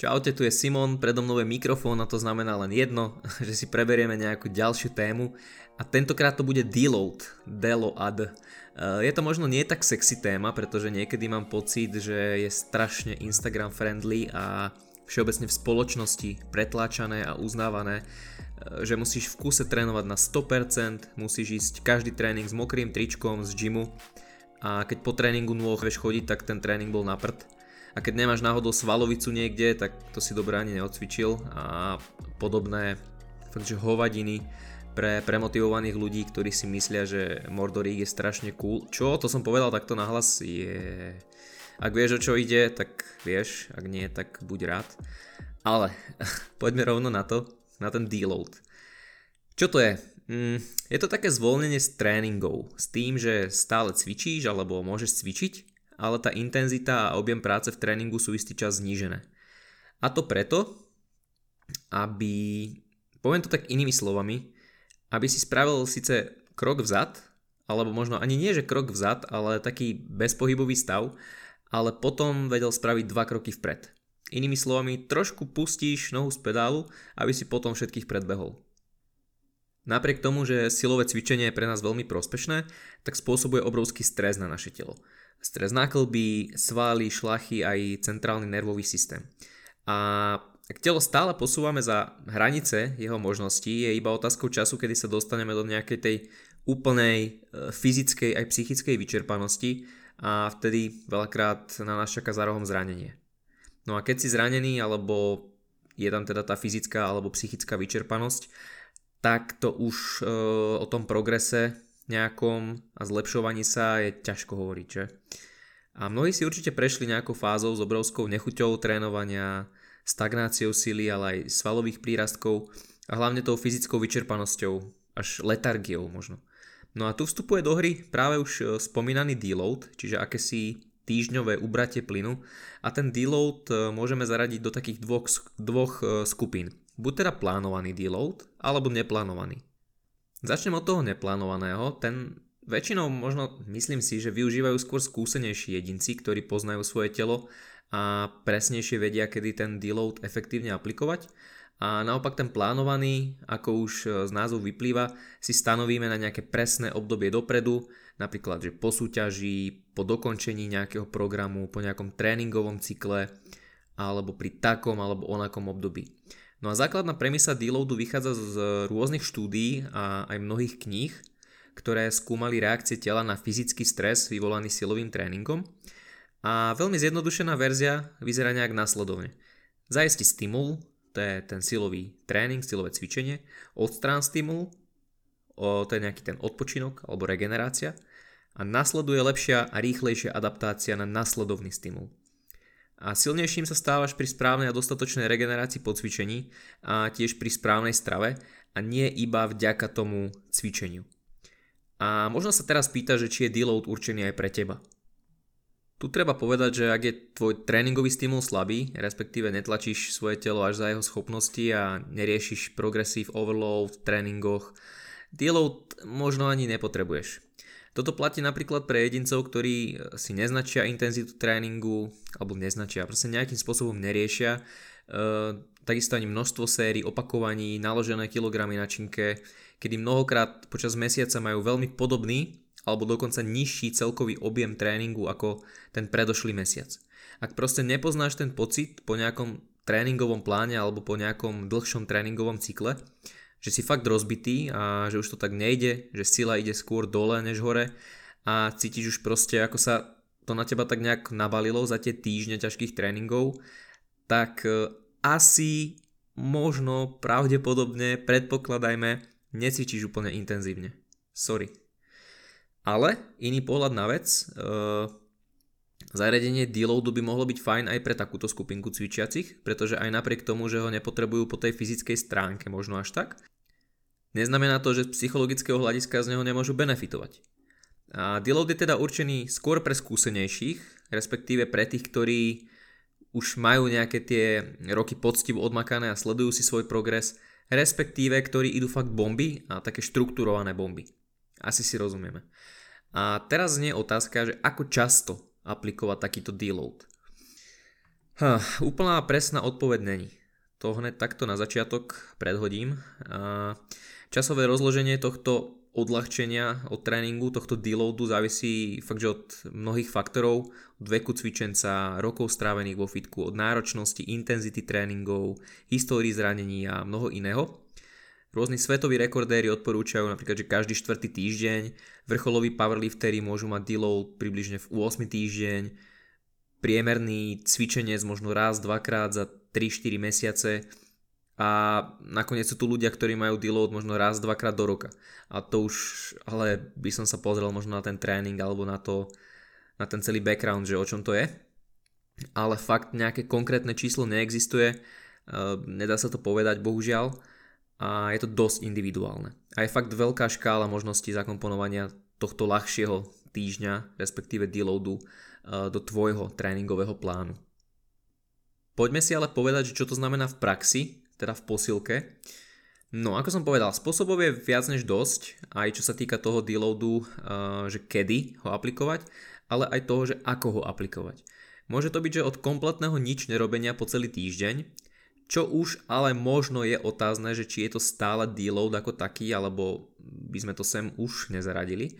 Čaute, tu je Simon, predo mnou je mikrofón a to znamená len jedno, že si preberieme nejakú ďalšiu tému. A tentokrát to bude deload, deload. Eh, je to možno nie tak sexy téma, pretože niekedy mám pocit, že je strašne Instagram friendly a všeobecne v spoločnosti pretláčané a uznávané, eh, že musíš v kuse trénovať na 100%, musíš ísť každý tréning s mokrým tričkom z gymu. A keď po tréningu nôh vieš chodiť, tak ten tréning bol na prd a keď nemáš náhodou svalovicu niekde, tak to si dobre ani neodcvičil a podobné fakt, že hovadiny pre premotivovaných ľudí, ktorí si myslia, že Mordorík je strašne cool. Čo? To som povedal takto nahlas? Je... Ak vieš o čo ide, tak vieš, ak nie, tak buď rád. Ale poďme rovno na to, na ten deload. Čo to je? Mm, je to také zvolnenie s tréningov, s tým, že stále cvičíš alebo môžeš cvičiť, ale tá intenzita a objem práce v tréningu sú istý čas znížené. A to preto, aby, poviem to tak inými slovami, aby si spravil síce krok vzad, alebo možno ani nie, že krok vzad, ale taký bezpohybový stav, ale potom vedel spraviť dva kroky vpred. Inými slovami, trošku pustíš nohu z pedálu, aby si potom všetkých predbehol. Napriek tomu, že silové cvičenie je pre nás veľmi prospešné, tak spôsobuje obrovský stres na naše telo stres náklby, svaly, šlachy aj centrálny nervový systém. A ak telo stále posúvame za hranice jeho možností, je iba otázkou času, kedy sa dostaneme do nejakej tej úplnej e, fyzickej aj psychickej vyčerpanosti a vtedy veľakrát na nás čaká za rohom zranenie. No a keď si zranený alebo je tam teda tá fyzická alebo psychická vyčerpanosť, tak to už e, o tom progrese nejakom a zlepšovaní sa je ťažko hovoriť, že? A mnohí si určite prešli nejakou fázou s obrovskou nechuťou trénovania, stagnáciou sily, ale aj svalových prírastkov a hlavne tou fyzickou vyčerpanosťou, až letargiou možno. No a tu vstupuje do hry práve už e, spomínaný deload, čiže akési týždňové ubratie plynu a ten deload e, môžeme zaradiť do takých dvoch, dvoch e, skupín. Buď teda plánovaný deload, alebo neplánovaný. Začnem od toho neplánovaného. Ten väčšinou možno myslím si, že využívajú skôr skúsenejší jedinci, ktorí poznajú svoje telo a presnejšie vedia, kedy ten deload efektívne aplikovať. A naopak ten plánovaný, ako už z názvu vyplýva, si stanovíme na nejaké presné obdobie dopredu, napríklad že po súťaži, po dokončení nejakého programu, po nejakom tréningovom cykle, alebo pri takom alebo onakom období. No a základná premisa deloadu vychádza z rôznych štúdií a aj mnohých kníh, ktoré skúmali reakcie tela na fyzický stres vyvolaný silovým tréningom. A veľmi zjednodušená verzia vyzerá nejak následovne. Zajisti stimul, to je ten silový tréning, silové cvičenie, odstrán stimul, to je nejaký ten odpočinok alebo regenerácia a nasleduje lepšia a rýchlejšia adaptácia na nasledovný stimul a silnejším sa stávaš pri správnej a dostatočnej regenerácii po cvičení a tiež pri správnej strave a nie iba vďaka tomu cvičeniu. A možno sa teraz pýta, že či je deload určený aj pre teba. Tu treba povedať, že ak je tvoj tréningový stimul slabý, respektíve netlačíš svoje telo až za jeho schopnosti a neriešiš progresív overload v tréningoch, deload možno ani nepotrebuješ. Toto platí napríklad pre jedincov, ktorí e, si neznačia intenzitu tréningu, alebo neznačia, proste nejakým spôsobom neriešia. E, takisto ani množstvo sérií, opakovaní, naložené kilogramy na činke, kedy mnohokrát počas mesiaca majú veľmi podobný alebo dokonca nižší celkový objem tréningu ako ten predošlý mesiac. Ak proste nepoznáš ten pocit po nejakom tréningovom pláne alebo po nejakom dlhšom tréningovom cykle, že si fakt rozbitý a že už to tak nejde, že sila ide skôr dole než hore a cítiš už proste ako sa to na teba tak nejak nabalilo za tie týždne ťažkých tréningov, tak e, asi možno pravdepodobne predpokladajme necvičíš úplne intenzívne. Sorry. Ale iný pohľad na vec, uh, Zariadenie deloadu by mohlo byť fajn aj pre takúto skupinku cvičiacich, pretože aj napriek tomu, že ho nepotrebujú po tej fyzickej stránke možno až tak, Neznamená to, že z psychologického hľadiska z neho nemôžu benefitovať. A deload je teda určený skôr pre skúsenejších, respektíve pre tých, ktorí už majú nejaké tie roky poctivo odmakané a sledujú si svoj progres, respektíve ktorí idú fakt bomby a také štruktúrované bomby. Asi si rozumieme. A teraz znie otázka, že ako často aplikovať takýto deload. Ha, úplná presná odpoveď není. To hned takto na začiatok predhodím. Časové rozloženie tohto odľahčenia od tréningu, tohto deloadu závisí fakt, že od mnohých faktorov, od veku cvičenca, rokov strávených vo fitku, od náročnosti, intenzity tréningov, histórii zranení a mnoho iného. Rôzni svetoví rekordéri odporúčajú napríklad, že každý štvrtý týždeň, vrcholoví powerliftery môžu mať deload približne v 8 týždeň, priemerný cvičenec možno raz, dvakrát za 3-4 mesiace a nakoniec sú tu ľudia, ktorí majú deload možno raz, dvakrát do roka. A to už, ale by som sa pozrel možno na ten tréning alebo na to, na ten celý background, že o čom to je. Ale fakt nejaké konkrétne číslo neexistuje, nedá sa to povedať bohužiaľ a je to dosť individuálne. A je fakt veľká škála možností zakomponovania tohto ľahšieho týždňa, respektíve deloadu do tvojho tréningového plánu. Poďme si ale povedať, čo to znamená v praxi, teda v posilke. No, ako som povedal, spôsobov je viac než dosť, aj čo sa týka toho deloadu, že kedy ho aplikovať, ale aj toho, že ako ho aplikovať. Môže to byť, že od kompletného nič nerobenia po celý týždeň, čo už ale možno je otázne, že či je to stále deload ako taký, alebo by sme to sem už nezaradili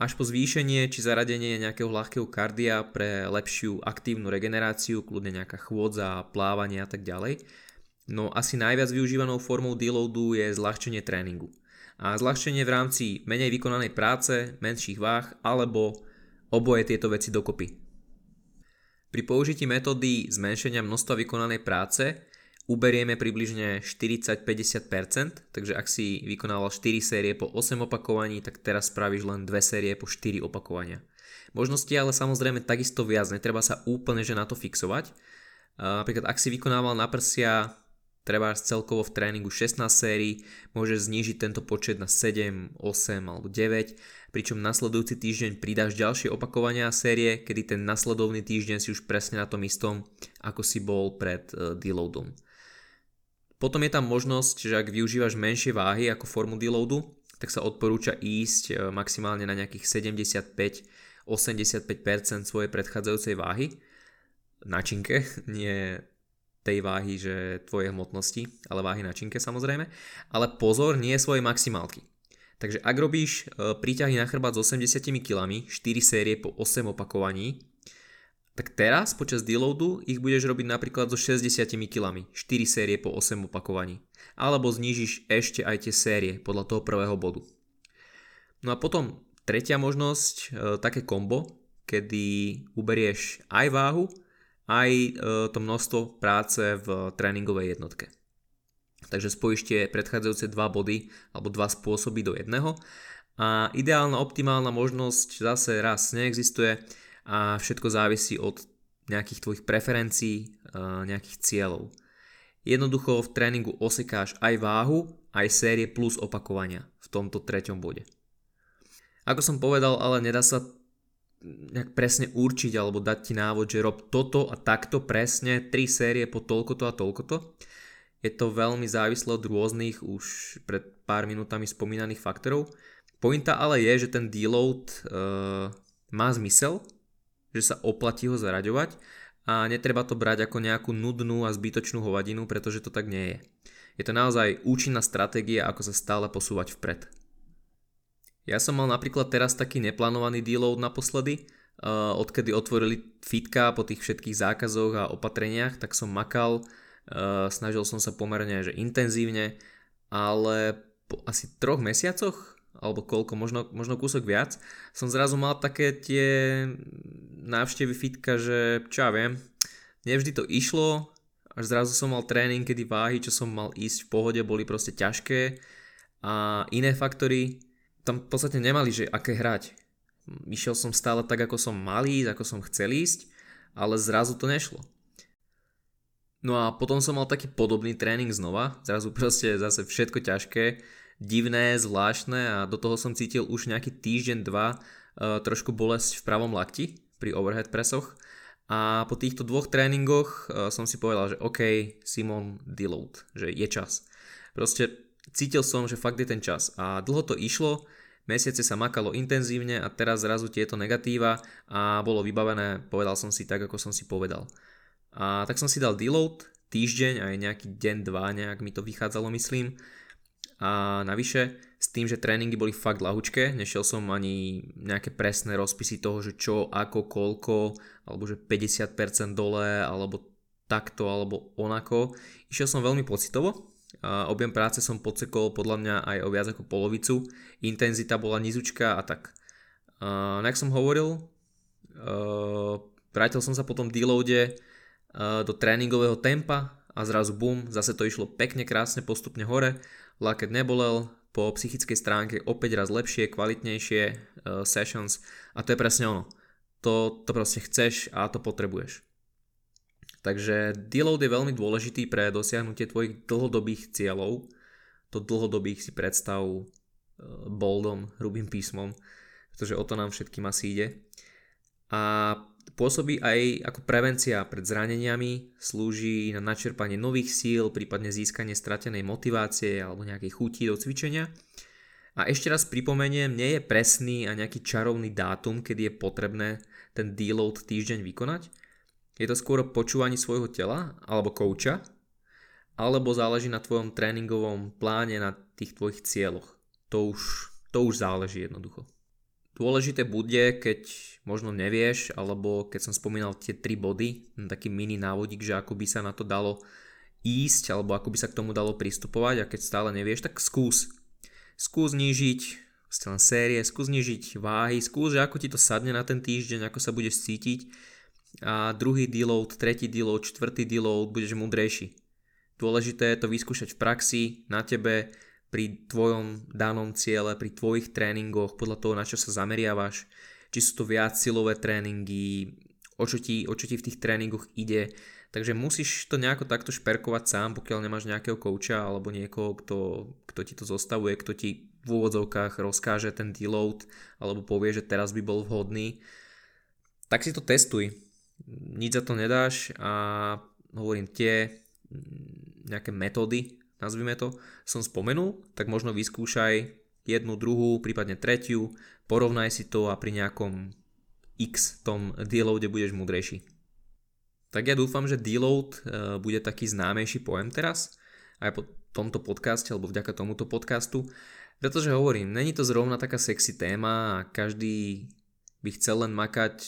až po zvýšenie či zaradenie nejakého ľahkého kardia pre lepšiu aktívnu regeneráciu, kľudne nejaká chôdza, plávanie a tak ďalej. No asi najviac využívanou formou deloadu je zľahčenie tréningu. A zľahčenie v rámci menej vykonanej práce, menších váh alebo oboje tieto veci dokopy. Pri použití metódy zmenšenia množstva vykonanej práce uberieme približne 40-50%, takže ak si vykonával 4 série po 8 opakovaní, tak teraz spravíš len 2 série po 4 opakovania. Možnosti ale samozrejme takisto viac, netreba sa úplne že na to fixovať. Napríklad ak si vykonával na prsia treba celkovo v tréningu 16 sérií, môžeš znížiť tento počet na 7, 8 alebo 9, pričom nasledujúci týždeň pridáš ďalšie opakovania a série, kedy ten nasledovný týždeň si už presne na tom istom, ako si bol pred uh, deloadom. Potom je tam možnosť, že ak využívaš menšie váhy ako formu deloadu, tak sa odporúča ísť e, maximálne na nejakých 75-85% svojej predchádzajúcej váhy na činke, nie tej váhy, že tvoje hmotnosti, ale váhy na činke samozrejme. Ale pozor, nie svoje maximálky. Takže ak robíš e, príťahy na chrbát s 80 kg, 4 série po 8 opakovaní, tak teraz počas deloadu ich budeš robiť napríklad so 60 kg, 4 série po 8 opakovaní. Alebo znížiš ešte aj tie série podľa toho prvého bodu. No a potom tretia možnosť, e, také kombo, kedy uberieš aj váhu, aj e, to množstvo práce v tréningovej jednotke. Takže spojíš tie predchádzajúce dva body alebo dva spôsoby do jedného. A ideálna optimálna možnosť zase raz neexistuje, a všetko závisí od nejakých tvojich preferencií, nejakých cieľov. Jednoducho v tréningu osekáš aj váhu, aj série plus opakovania v tomto treťom bode. Ako som povedal, ale nedá sa nejak presne určiť alebo dať ti návod, že rob toto a takto presne, 3 série po toľkoto a toľkoto. Je to veľmi závislé od rôznych už pred pár minútami spomínaných faktorov. Pointa ale je, že ten deload uh, má zmysel že sa oplatí ho zaraďovať a netreba to brať ako nejakú nudnú a zbytočnú hovadinu, pretože to tak nie je. Je to naozaj účinná stratégia, ako sa stále posúvať vpred. Ja som mal napríklad teraz taký neplánovaný deload naposledy, uh, odkedy otvorili fitka po tých všetkých zákazoch a opatreniach, tak som makal, uh, snažil som sa pomerne že intenzívne, ale po asi troch mesiacoch alebo koľko, možno, možno kúsok viac, som zrazu mal také tie návštevy fitka, že čo ja viem, nevždy to išlo, až zrazu som mal tréning, kedy váhy, čo som mal ísť v pohode, boli proste ťažké a iné faktory tam v podstate nemali, že aké hrať. Išiel som stále tak, ako som mal ísť, ako som chcel ísť, ale zrazu to nešlo. No a potom som mal taký podobný tréning znova, zrazu proste zase všetko ťažké, divné, zvláštne a do toho som cítil už nejaký týždeň, dva uh, trošku bolesť v pravom lakti pri overhead presoch a po týchto dvoch tréningoch uh, som si povedal, že OK, Simon deload, že je čas. Proste cítil som, že fakt je ten čas a dlho to išlo, mesiace sa makalo intenzívne a teraz zrazu tieto negatíva a bolo vybavené, povedal som si tak, ako som si povedal. A tak som si dal deload, týždeň, aj nejaký deň, dva, nejak mi to vychádzalo, myslím. A navyše, s tým, že tréningy boli fakt lahučké, nešiel som ani nejaké presné rozpisy toho, že čo, ako, koľko, alebo že 50% dole, alebo takto, alebo onako. Išiel som veľmi pocitovo, a objem práce som podsekol podľa mňa aj o viac ako polovicu, intenzita bola nizučká a tak. A, jak som hovoril, uh, vrátil som sa po tom deloade do tréningového tempa a zrazu bum, zase to išlo pekne, krásne, postupne hore, laket nebolel, po psychickej stránke opäť raz lepšie, kvalitnejšie uh, sessions a to je presne ono. To, to proste chceš a to potrebuješ. Takže deload je veľmi dôležitý pre dosiahnutie tvojich dlhodobých cieľov. To dlhodobých si predstav uh, boldom, hrubým písmom, pretože o to nám všetkým asi ide. A Pôsobí aj ako prevencia pred zraneniami, slúži na načerpanie nových síl, prípadne získanie stratenej motivácie alebo nejakej chuti do cvičenia. A ešte raz pripomeniem, nie je presný a nejaký čarovný dátum, kedy je potrebné ten deload týždeň vykonať. Je to skôr o počúvaní svojho tela alebo kouča, alebo záleží na tvojom tréningovom pláne, na tých tvojich cieľoch. To už, to už záleží jednoducho. Dôležité bude, keď možno nevieš, alebo keď som spomínal tie tri body, taký mini návodík, že ako by sa na to dalo ísť, alebo ako by sa k tomu dalo pristupovať a keď stále nevieš, tak skús. Skús znižiť ste len série, skús znižiť váhy, skús, že ako ti to sadne na ten týždeň, ako sa budeš cítiť a druhý deload, tretí deload, čtvrtý deload, budeš múdrejší. Dôležité je to vyskúšať v praxi, na tebe, pri tvojom danom ciele, pri tvojich tréningoch, podľa toho, na čo sa zameriavaš, či sú to viac silové tréningy, o čo ti, o čo ti v tých tréningoch ide. Takže musíš to nejako takto šperkovať sám, pokiaľ nemáš nejakého kouča alebo niekoho, kto, kto ti to zostavuje, kto ti v úvodzovkách rozkáže ten deload alebo povie, že teraz by bol vhodný. Tak si to testuj. Nič za to nedáš a hovorím tie nejaké metódy, nazvime to, som spomenul, tak možno vyskúšaj jednu, druhú, prípadne tretiu, porovnaj si to a pri nejakom X tom deloade budeš múdrejší. Tak ja dúfam, že deload e, bude taký známejší pojem teraz, aj po tomto podcaste, alebo vďaka tomuto podcastu, pretože hovorím, není to zrovna taká sexy téma a každý by chcel len makať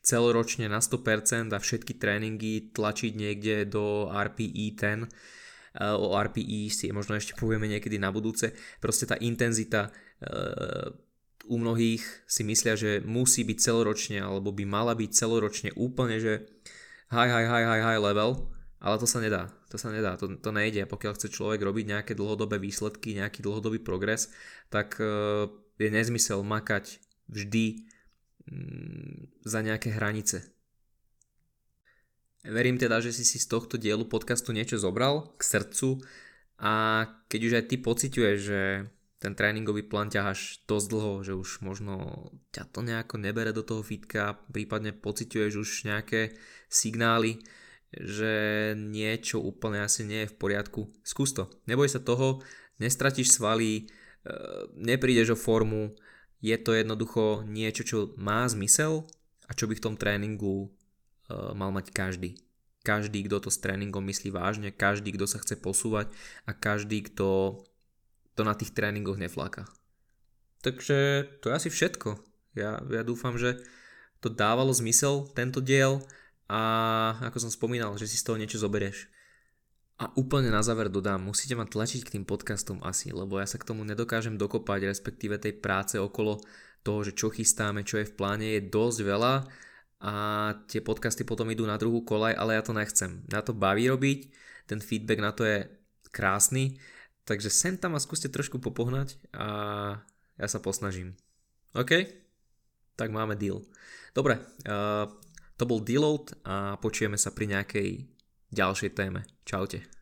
celoročne na 100% a všetky tréningy tlačiť niekde do RPE 10 Eh, o RPE si možno ešte povieme niekedy na budúce. Proste tá intenzita eh, u mnohých si myslia, že musí byť celoročne alebo by mala byť celoročne úplne, že high, high, high, high, high level, ale to sa nedá. To sa nedá, to, to nejde. Pokiaľ chce človek robiť nejaké dlhodobé výsledky, nejaký dlhodobý progres, tak eh, je nezmysel makať vždy mm, za nejaké hranice. Verím teda, že si si z tohto dielu podcastu niečo zobral k srdcu a keď už aj ty pociťuješ, že ten tréningový plán ťaháš dosť dlho, že už možno ťa to nejako nebere do toho fitka, prípadne pociťuješ už nejaké signály, že niečo úplne asi nie je v poriadku. Skús to. Neboj sa toho, nestratíš svaly, e, neprídeš o formu, je to jednoducho niečo, čo má zmysel a čo by v tom tréningu mal mať každý. Každý, kto to s tréningom myslí vážne, každý, kto sa chce posúvať a každý, kto to na tých tréningoch nefláka. Takže to je asi všetko. Ja, ja dúfam, že to dávalo zmysel tento diel a ako som spomínal, že si z toho niečo zoberieš. A úplne na záver dodám, musíte ma tlačiť k tým podcastom asi, lebo ja sa k tomu nedokážem dokopať, respektíve tej práce okolo toho, že čo chystáme, čo je v pláne, je dosť veľa a tie podcasty potom idú na druhú kolaj, ale ja to nechcem. Na to baví robiť, ten feedback na to je krásny, takže sem tam ma skúste trošku popohnať a ja sa posnažím. OK? Tak máme deal. Dobre, uh, to bol deload a počujeme sa pri nejakej ďalšej téme. Čaute.